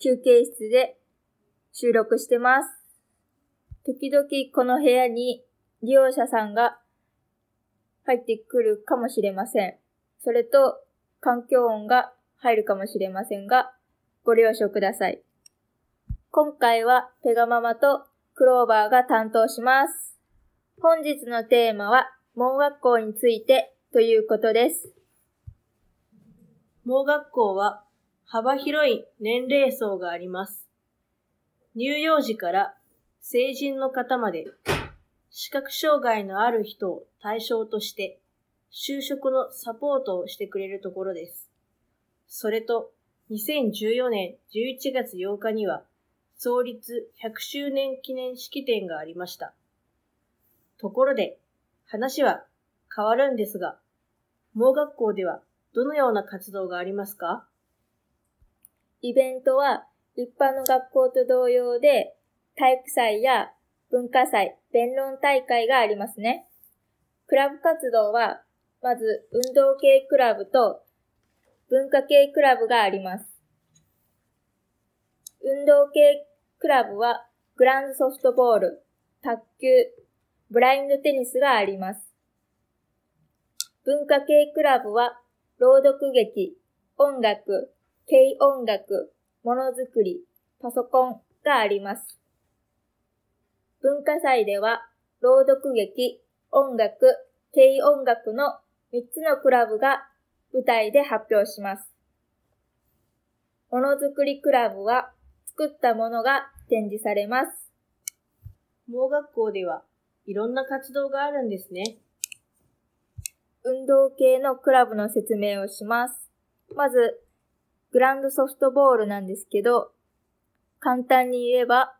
休憩室で収録してます。時々この部屋に利用者さんが入ってくるかもしれません。それと環境音が入るかもしれませんが、ご了承ください。今回はペガママとクローバーが担当します。本日のテーマは、盲学校についてということです。盲学校は幅広い年齢層があります。乳幼児から成人の方まで視覚障害のある人を対象として就職のサポートをしてくれるところです。それと2014年11月8日には創立100周年記念式典がありました。ところで、話は変わるんですが、盲学校ではどのような活動がありますか？イベントは一般の学校と同様で、体育祭や文化祭、弁論大会がありますね。クラブ活動は、まず運動系クラブと文化系クラブがあります。運動系クラブはグランドソフトボール、卓球、ブラインドテニスがあります。文化系クラブは、朗読劇、音楽、軽音楽、ものづくり、パソコンがあります。文化祭では、朗読劇、音楽、軽音楽の3つのクラブが舞台で発表します。ものづくりクラブは作ったものが展示されます。盲学校ではいろんな活動があるんですね。運動系のクラブの説明をします。まず、グランドソフトボールなんですけど、簡単に言えば、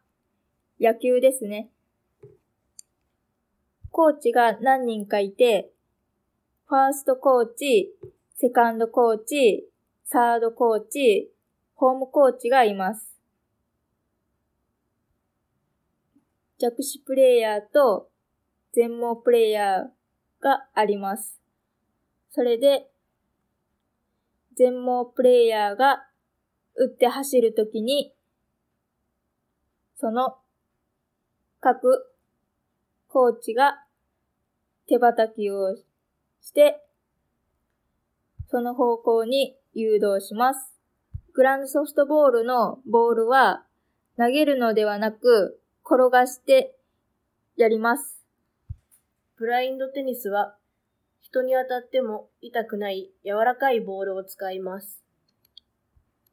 野球ですね。コーチが何人かいて、ファーストコーチ、セカンドコーチ、サードコーチ、ホームコーチがいます。弱視プレイヤーと全盲プレイヤーがあります。それで、全盲プレイヤーが打って走るときに、その各コーチが手叩きをして、その方向に誘導します。グランドソフトボールのボールは投げるのではなく転がしてやります。ブラインドテニスは人に当たっても痛くない柔らかいボールを使います。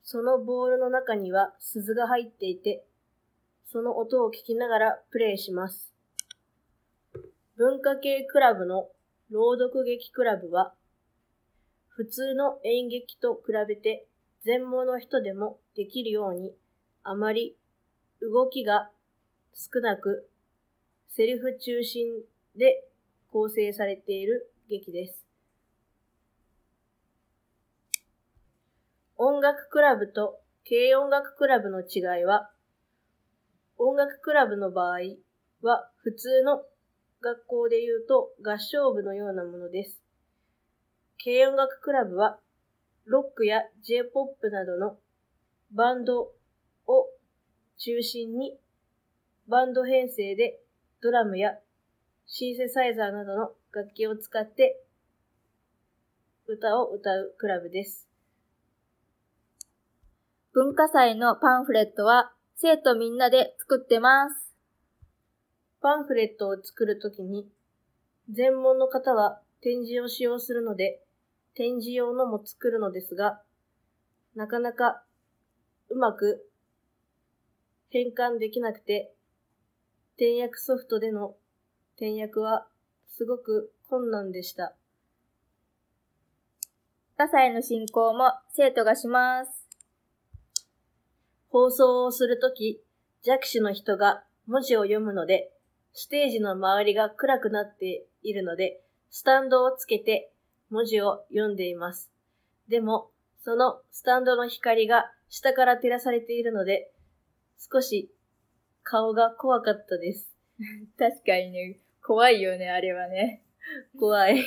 そのボールの中には鈴が入っていて、その音を聞きながらプレイします。文化系クラブの朗読劇クラブは、普通の演劇と比べて全盲の人でもできるように、あまり動きが少なく、セリフ中心で構成されている劇です。音楽クラブと軽音楽クラブの違いは、音楽クラブの場合は普通の学校で言うと合唱部のようなものです。軽音楽クラブはロックや J-POP などのバンドを中心にバンド編成でドラムやシンセサイザーなどの楽器を使って歌を歌うクラブです。文化祭のパンフレットは生徒みんなで作ってます。パンフレットを作るときに全門の方は展示を使用するので展示用のも作るのですが、なかなかうまく変換できなくて、転訳ソフトでの転訳はすごく困難でした。火災の進行も生徒がします。放送をするとき、弱視の人が文字を読むので、ステージの周りが暗くなっているので、スタンドをつけて文字を読んでいます。でも、そのスタンドの光が下から照らされているので、少し顔が怖かったです。確かにね、怖いよね、あれはね。怖い。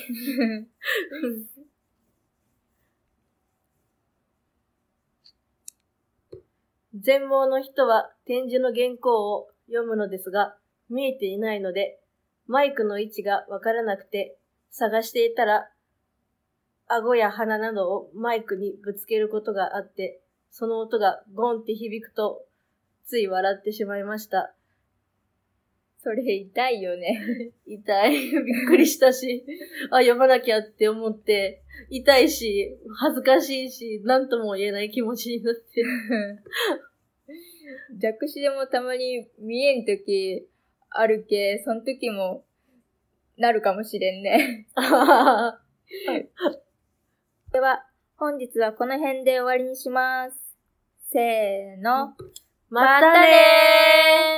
全盲の人は展示の原稿を読むのですが、見えていないので、マイクの位置がわからなくて、探していたら、顎や鼻などをマイクにぶつけることがあって、その音がゴンって響くと、つい笑ってしまいました。それ痛いよね。痛い。びっくりしたし、あ、読まなきゃって思って、痛いし、恥ずかしいし、なんとも言えない気持ちになって。弱視でもたまに見えんときあるけ、その時もなるかもしれんね。では、本日はこの辺で終わりにします。せーの。またねー